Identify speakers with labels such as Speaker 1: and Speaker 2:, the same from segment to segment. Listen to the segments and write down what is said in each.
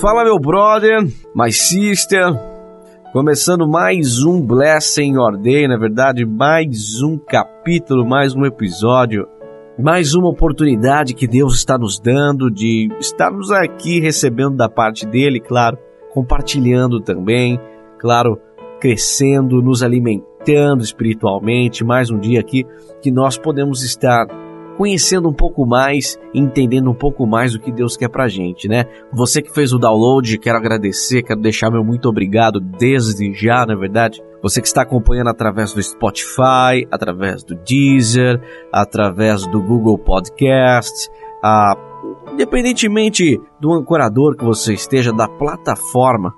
Speaker 1: Fala meu brother, my sister, começando mais um Blessing Your Day, na verdade, mais um capítulo, mais um episódio, mais uma oportunidade que Deus está nos dando de estarmos aqui recebendo da parte dele, claro, compartilhando também, claro, crescendo, nos alimentando espiritualmente, mais um dia aqui que nós podemos estar conhecendo um pouco mais, entendendo um pouco mais o que Deus quer pra gente, né? Você que fez o download, quero agradecer, quero deixar meu muito obrigado desde já, na é verdade. Você que está acompanhando através do Spotify, através do Deezer, através do Google Podcast, a independentemente do ancorador que você esteja, da plataforma,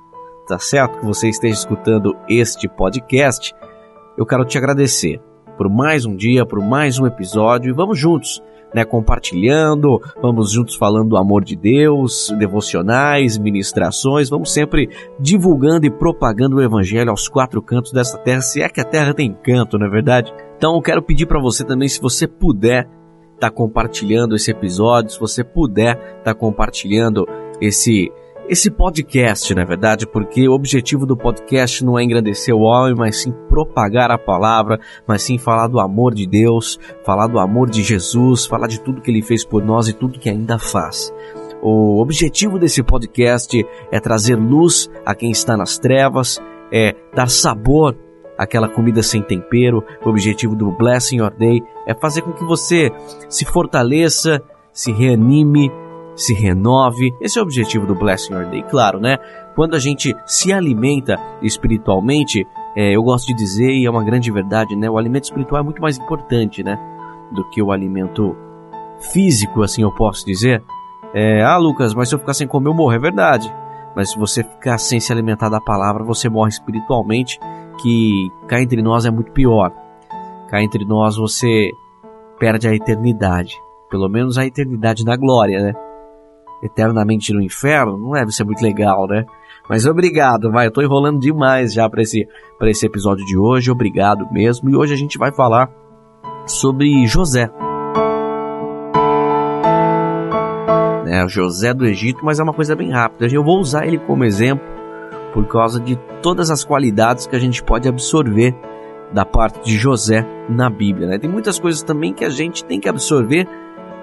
Speaker 1: tá certo? Que você esteja escutando este podcast, eu quero te agradecer por mais um dia, por mais um episódio e vamos juntos, né, compartilhando, vamos juntos falando do amor de Deus, devocionais, ministrações, vamos sempre divulgando e propagando o evangelho aos quatro cantos dessa terra, se é que a terra tem canto, não é verdade? Então eu quero pedir para você também, se você puder, estar tá compartilhando esse episódio, se você puder estar tá compartilhando esse esse podcast, na verdade, porque o objetivo do podcast não é engrandecer o homem, mas sim propagar a palavra, mas sim falar do amor de Deus, falar do amor de Jesus, falar de tudo que ele fez por nós e tudo que ainda faz. O objetivo desse podcast é trazer luz a quem está nas trevas, é dar sabor àquela comida sem tempero. O objetivo do Blessing Your Day é fazer com que você se fortaleça, se reanime, se renove. Esse é o objetivo do Blessing Your Day, claro, né? Quando a gente se alimenta espiritualmente, é, eu gosto de dizer, e é uma grande verdade, né? O alimento espiritual é muito mais importante, né? Do que o alimento físico, assim eu posso dizer. É, ah, Lucas, mas se eu ficar sem comer, eu morro. É verdade. Mas se você ficar sem se alimentar da palavra, você morre espiritualmente, que cá entre nós é muito pior. Cá entre nós você perde a eternidade. Pelo menos a eternidade na glória, né? Eternamente no inferno, não deve ser muito legal, né? Mas obrigado, vai, eu tô enrolando demais já para esse, esse episódio de hoje, obrigado mesmo. E hoje a gente vai falar sobre José. É, José do Egito, mas é uma coisa bem rápida. Eu vou usar ele como exemplo por causa de todas as qualidades que a gente pode absorver da parte de José na Bíblia. Né? Tem muitas coisas também que a gente tem que absorver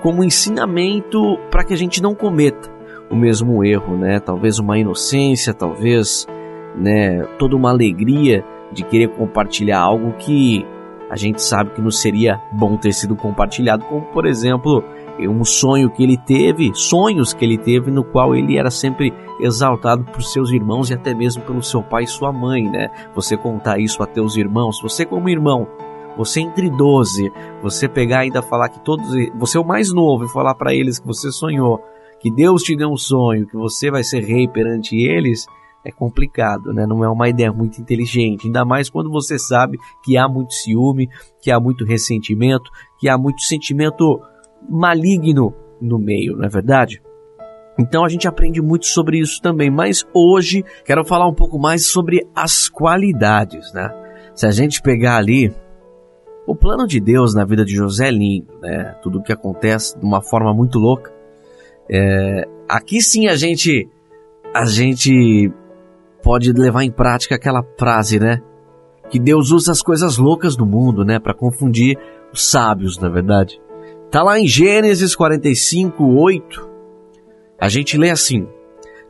Speaker 1: como ensinamento para que a gente não cometa o mesmo erro, né? Talvez uma inocência, talvez, né, toda uma alegria de querer compartilhar algo que a gente sabe que não seria bom ter sido compartilhado, como por exemplo, um sonho que ele teve, sonhos que ele teve no qual ele era sempre exaltado por seus irmãos e até mesmo pelo seu pai e sua mãe, né? Você contar isso a teus irmãos, você como irmão você entre 12, você pegar e ainda falar que todos, você é o mais novo e falar para eles que você sonhou, que Deus te deu um sonho, que você vai ser rei perante eles, é complicado, né? Não é uma ideia muito inteligente, ainda mais quando você sabe que há muito ciúme, que há muito ressentimento, que há muito sentimento maligno no meio, não é verdade? Então a gente aprende muito sobre isso também, mas hoje quero falar um pouco mais sobre as qualidades, né? Se a gente pegar ali o plano de Deus na vida de José é lindo, né? Tudo o que acontece de uma forma muito louca. É, aqui sim a gente a gente pode levar em prática aquela frase, né? Que Deus usa as coisas loucas do mundo, né, para confundir os sábios, na verdade. Tá lá em Gênesis 45, 8. A gente lê assim: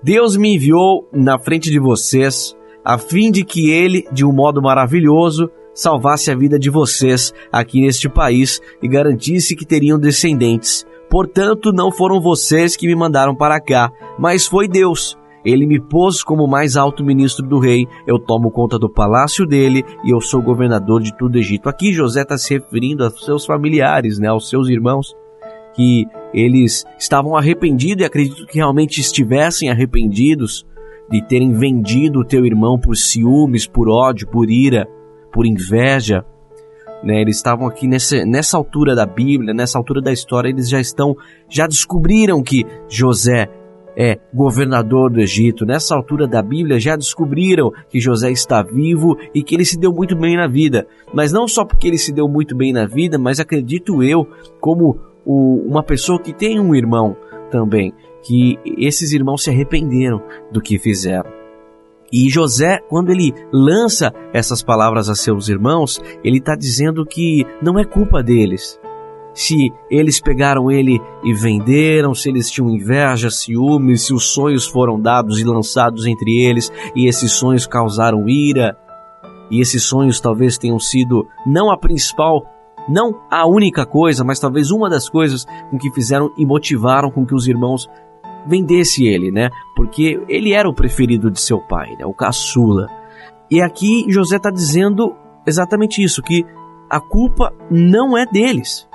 Speaker 1: Deus me enviou na frente de vocês, a fim de que ele, de um modo maravilhoso, salvasse a vida de vocês aqui neste país e garantisse que teriam descendentes. Portanto, não foram vocês que me mandaram para cá, mas foi Deus. Ele me pôs como mais alto ministro do rei, eu tomo conta do palácio dele e eu sou governador de todo o Egito. Aqui José está se referindo aos seus familiares, né, aos seus irmãos, que eles estavam arrependidos e acredito que realmente estivessem arrependidos de terem vendido o teu irmão por ciúmes, por ódio, por ira, por inveja. Né, eles estavam aqui nessa, nessa altura da Bíblia, nessa altura da história, eles já estão, já descobriram que José é governador do Egito. Nessa altura da Bíblia já descobriram que José está vivo e que ele se deu muito bem na vida. Mas não só porque ele se deu muito bem na vida, mas acredito eu, como o, uma pessoa que tem um irmão também, que esses irmãos se arrependeram do que fizeram. E José, quando ele lança essas palavras a seus irmãos, ele está dizendo que não é culpa deles. Se eles pegaram ele e venderam, se eles tinham inveja, ciúmes, se os sonhos foram dados e lançados entre eles e esses sonhos causaram ira, e esses sonhos talvez tenham sido não a principal, não a única coisa, mas talvez uma das coisas com que fizeram e motivaram com que os irmãos vendesse ele, né? Porque ele era o preferido de seu pai, né? O caçula. E aqui José está dizendo exatamente isso, que a culpa não é deles.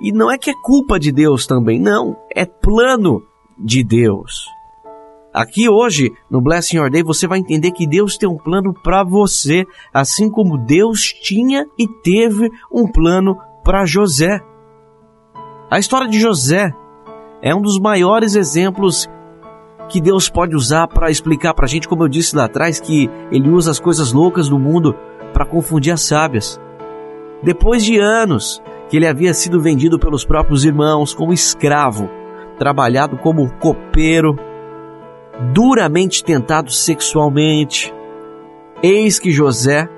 Speaker 1: E não é que é culpa de Deus também, não. É plano de Deus. Aqui hoje, no Blessing Your Day, você vai entender que Deus tem um plano para você, assim como Deus tinha e teve um plano para José. A história de José é um dos maiores exemplos que Deus pode usar para explicar para a gente, como eu disse lá atrás, que Ele usa as coisas loucas do mundo para confundir as sábias. Depois de anos que ele havia sido vendido pelos próprios irmãos como escravo, trabalhado como copeiro, duramente tentado sexualmente. Eis que José,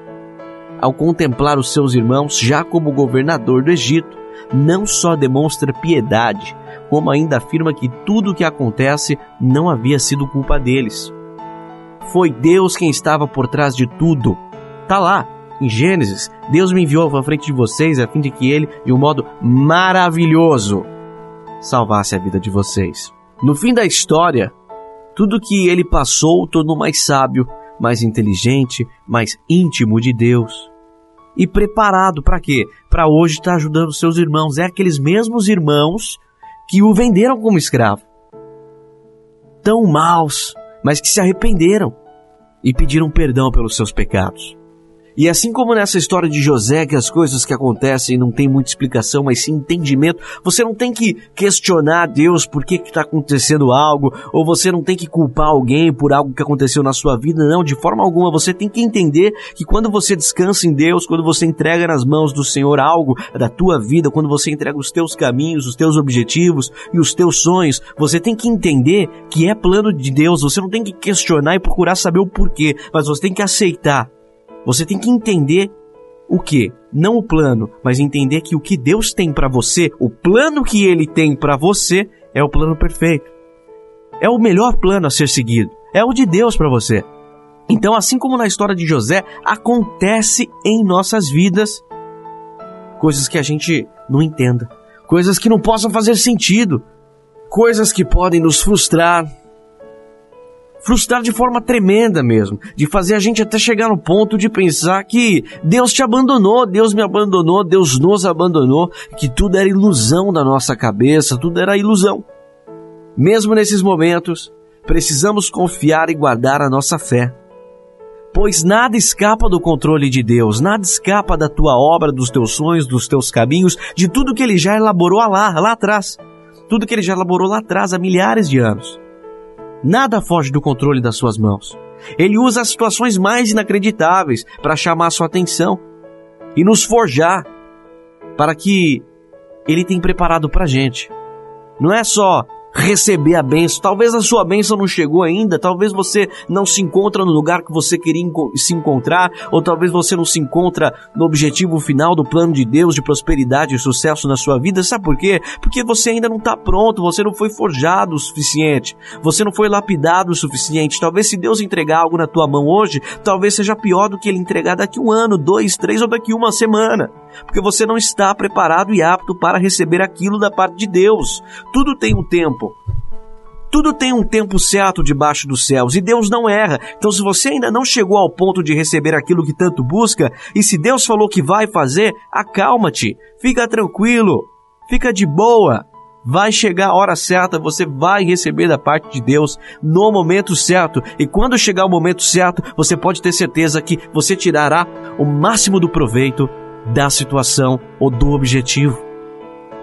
Speaker 1: ao contemplar os seus irmãos já como governador do Egito, não só demonstra piedade, como ainda afirma que tudo o que acontece não havia sido culpa deles. Foi Deus quem estava por trás de tudo. Tá lá, em Gênesis, Deus me enviou à frente de vocês a fim de que ele, de um modo maravilhoso, salvasse a vida de vocês. No fim da história, tudo que ele passou tornou mais sábio, mais inteligente, mais íntimo de Deus. E preparado para quê? Para hoje estar tá ajudando seus irmãos. É aqueles mesmos irmãos que o venderam como escravo. Tão maus, mas que se arrependeram e pediram perdão pelos seus pecados. E assim como nessa história de José, que as coisas que acontecem não tem muita explicação, mas sim entendimento, você não tem que questionar Deus por que está acontecendo algo, ou você não tem que culpar alguém por algo que aconteceu na sua vida, não, de forma alguma. Você tem que entender que quando você descansa em Deus, quando você entrega nas mãos do Senhor algo da tua vida, quando você entrega os teus caminhos, os teus objetivos e os teus sonhos, você tem que entender que é plano de Deus, você não tem que questionar e procurar saber o porquê, mas você tem que aceitar você tem que entender o que? Não o plano, mas entender que o que Deus tem para você, o plano que ele tem para você é o plano perfeito. É o melhor plano a ser seguido. É o de Deus para você. Então, assim como na história de José, acontece em nossas vidas coisas que a gente não entenda, coisas que não possam fazer sentido, coisas que podem nos frustrar, frustrar de forma tremenda mesmo, de fazer a gente até chegar no ponto de pensar que Deus te abandonou, Deus me abandonou, Deus nos abandonou, que tudo era ilusão da nossa cabeça, tudo era ilusão. Mesmo nesses momentos, precisamos confiar e guardar a nossa fé. Pois nada escapa do controle de Deus, nada escapa da tua obra, dos teus sonhos, dos teus caminhos, de tudo que ele já elaborou lá, lá atrás. Tudo que ele já elaborou lá atrás, há milhares de anos. Nada foge do controle das suas mãos. Ele usa as situações mais inacreditáveis para chamar sua atenção e nos forjar para que ele tem preparado para a gente. Não é só receber a bênção. Talvez a sua bênção não chegou ainda, talvez você não se encontra no lugar que você queria se encontrar, ou talvez você não se encontra no objetivo final do plano de Deus de prosperidade e sucesso na sua vida. Sabe por quê? Porque você ainda não está pronto, você não foi forjado o suficiente, você não foi lapidado o suficiente. Talvez se Deus entregar algo na tua mão hoje, talvez seja pior do que ele entregar daqui um ano, dois, três ou daqui uma semana porque você não está preparado e apto para receber aquilo da parte de Deus. Tudo tem um tempo. Tudo tem um tempo certo debaixo dos céus e Deus não erra. Então, se você ainda não chegou ao ponto de receber aquilo que tanto busca, e se Deus falou que vai fazer, acalma-te, fica tranquilo, fica de boa. Vai chegar a hora certa, você vai receber da parte de Deus no momento certo. E quando chegar o momento certo, você pode ter certeza que você tirará o máximo do proveito da situação ou do objetivo.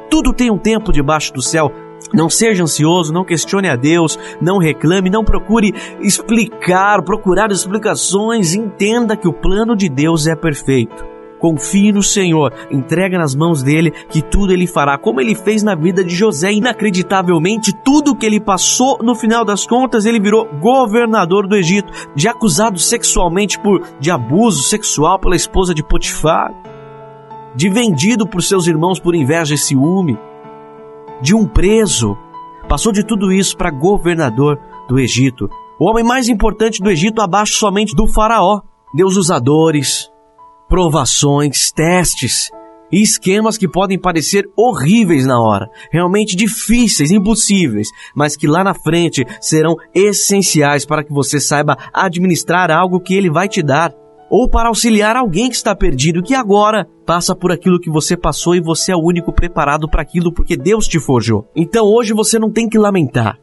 Speaker 1: Tudo tem um tempo debaixo do céu. Não seja ansioso, não questione a Deus, não reclame, não procure explicar, procurar explicações. Entenda que o plano de Deus é perfeito. confie no Senhor, entrega nas mãos dele que tudo ele fará, como ele fez na vida de José, inacreditavelmente, tudo que ele passou, no final das contas, ele virou governador do Egito, de acusado sexualmente por de abuso sexual pela esposa de Potifar, de vendido por seus irmãos por inveja e ciúme, de um preso, passou de tudo isso para governador do Egito, o homem mais importante do Egito abaixo somente do faraó. Deus usadores, provações, testes e esquemas que podem parecer horríveis na hora, realmente difíceis, impossíveis, mas que lá na frente serão essenciais para que você saiba administrar algo que ele vai te dar, ou para auxiliar alguém que está perdido, que agora passa por aquilo que você passou e você é o único preparado para aquilo porque Deus te forjou. Então hoje você não tem que lamentar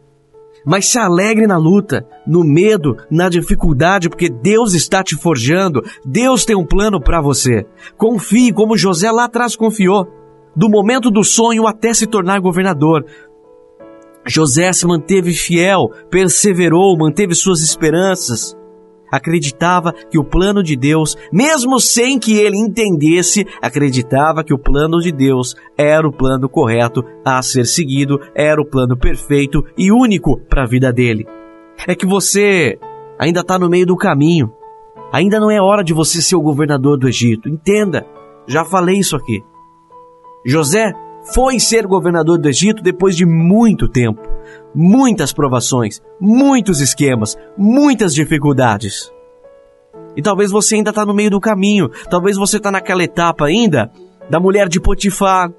Speaker 1: mas se alegre na luta, no medo, na dificuldade, porque Deus está te forjando, Deus tem um plano para você. Confie como José lá atrás confiou, do momento do sonho até se tornar governador. José se manteve fiel, perseverou, manteve suas esperanças acreditava que o plano de Deus, mesmo sem que ele entendesse, acreditava que o plano de Deus era o plano correto a ser seguido, era o plano perfeito e único para a vida dele. É que você ainda está no meio do caminho. Ainda não é hora de você ser o governador do Egito. Entenda, já falei isso aqui. José foi ser governador do Egito depois de muito tempo muitas provações, muitos esquemas, muitas dificuldades. E talvez você ainda está no meio do caminho, talvez você está naquela etapa ainda da mulher de Potifar,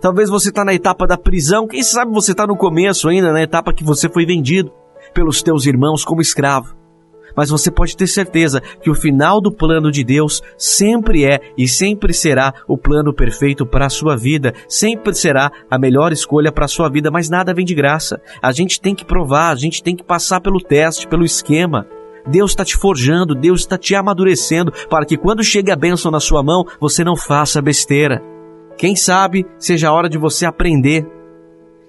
Speaker 1: talvez você está na etapa da prisão, quem sabe você está no começo ainda, na etapa que você foi vendido pelos teus irmãos como escravo mas você pode ter certeza que o final do plano de Deus sempre é e sempre será o plano perfeito para a sua vida, sempre será a melhor escolha para a sua vida, mas nada vem de graça. A gente tem que provar, a gente tem que passar pelo teste, pelo esquema. Deus está te forjando, Deus está te amadurecendo para que quando chegue a bênção na sua mão, você não faça besteira. Quem sabe seja a hora de você aprender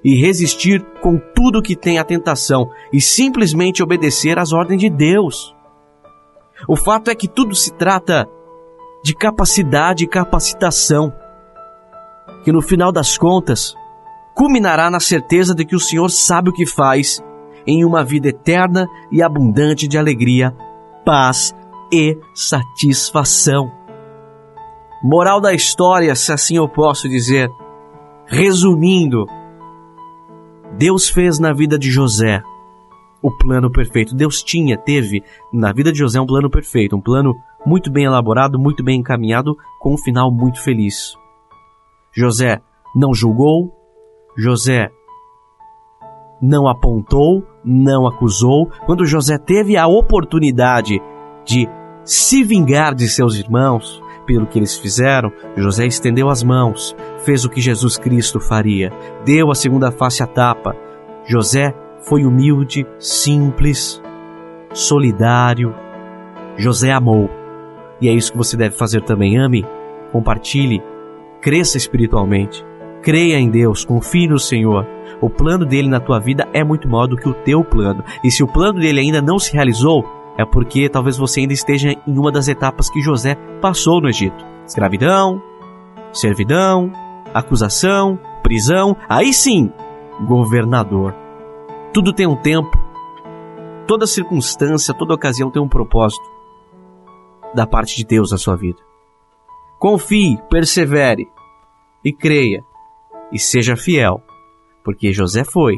Speaker 1: e resistir com tudo que tem a tentação e simplesmente obedecer às ordens de Deus. O fato é que tudo se trata de capacidade e capacitação, que no final das contas culminará na certeza de que o Senhor sabe o que faz em uma vida eterna e abundante de alegria, paz e satisfação. Moral da história, se assim eu posso dizer, resumindo, Deus fez na vida de José o plano perfeito. Deus tinha, teve na vida de José um plano perfeito, um plano muito bem elaborado, muito bem encaminhado, com um final muito feliz. José não julgou, José não apontou, não acusou. Quando José teve a oportunidade de se vingar de seus irmãos pelo que eles fizeram, José estendeu as mãos, fez o que Jesus Cristo faria, deu a segunda face à tapa. José foi humilde, simples, solidário. José amou. E é isso que você deve fazer também. Ame, compartilhe, cresça espiritualmente. Creia em Deus, confie no Senhor. O plano dele na tua vida é muito maior do que o teu plano. E se o plano dele ainda não se realizou, é porque talvez você ainda esteja em uma das etapas que José passou no Egito: escravidão, servidão, acusação, prisão, aí sim, governador. Tudo tem um tempo, toda circunstância, toda ocasião tem um propósito da parte de Deus na sua vida. Confie, persevere e creia e seja fiel, porque José foi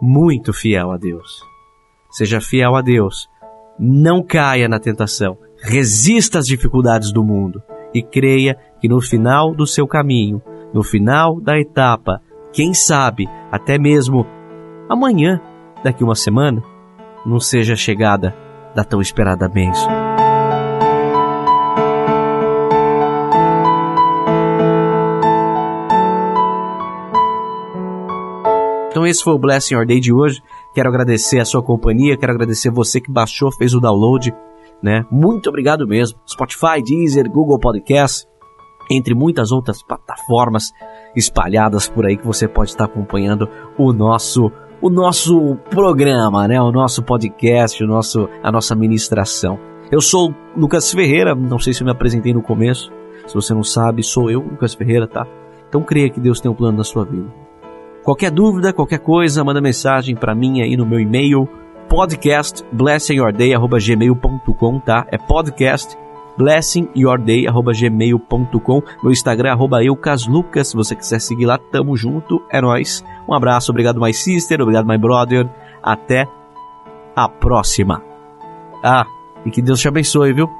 Speaker 1: muito fiel a Deus. Seja fiel a Deus, não caia na tentação, resista às dificuldades do mundo e creia que no final do seu caminho, no final da etapa, quem sabe até mesmo amanhã, daqui uma semana, não seja a chegada da tão esperada bênção. Então esse foi o Blessing Your Day de hoje. Quero agradecer a sua companhia, quero agradecer você que baixou, fez o download né? Muito obrigado mesmo. Spotify, Deezer, Google Podcast, entre muitas outras plataformas espalhadas por aí que você pode estar acompanhando o nosso o nosso programa, né? O nosso podcast, o nosso a nossa ministração. Eu sou Lucas Ferreira, não sei se eu me apresentei no começo. Se você não sabe, sou eu, Lucas Ferreira, tá? Então creia que Deus tem um plano na sua vida. Qualquer dúvida, qualquer coisa, manda mensagem para mim aí no meu e-mail podcast blessingyourday@gmail.com, tá? É podcast blessingyourday@gmail.com. Meu Instagram arroba eucaslucas, se você quiser seguir lá, tamo junto. É nós. Um abraço, obrigado my sister, obrigado my brother. Até a próxima. Ah, e que Deus te abençoe, viu?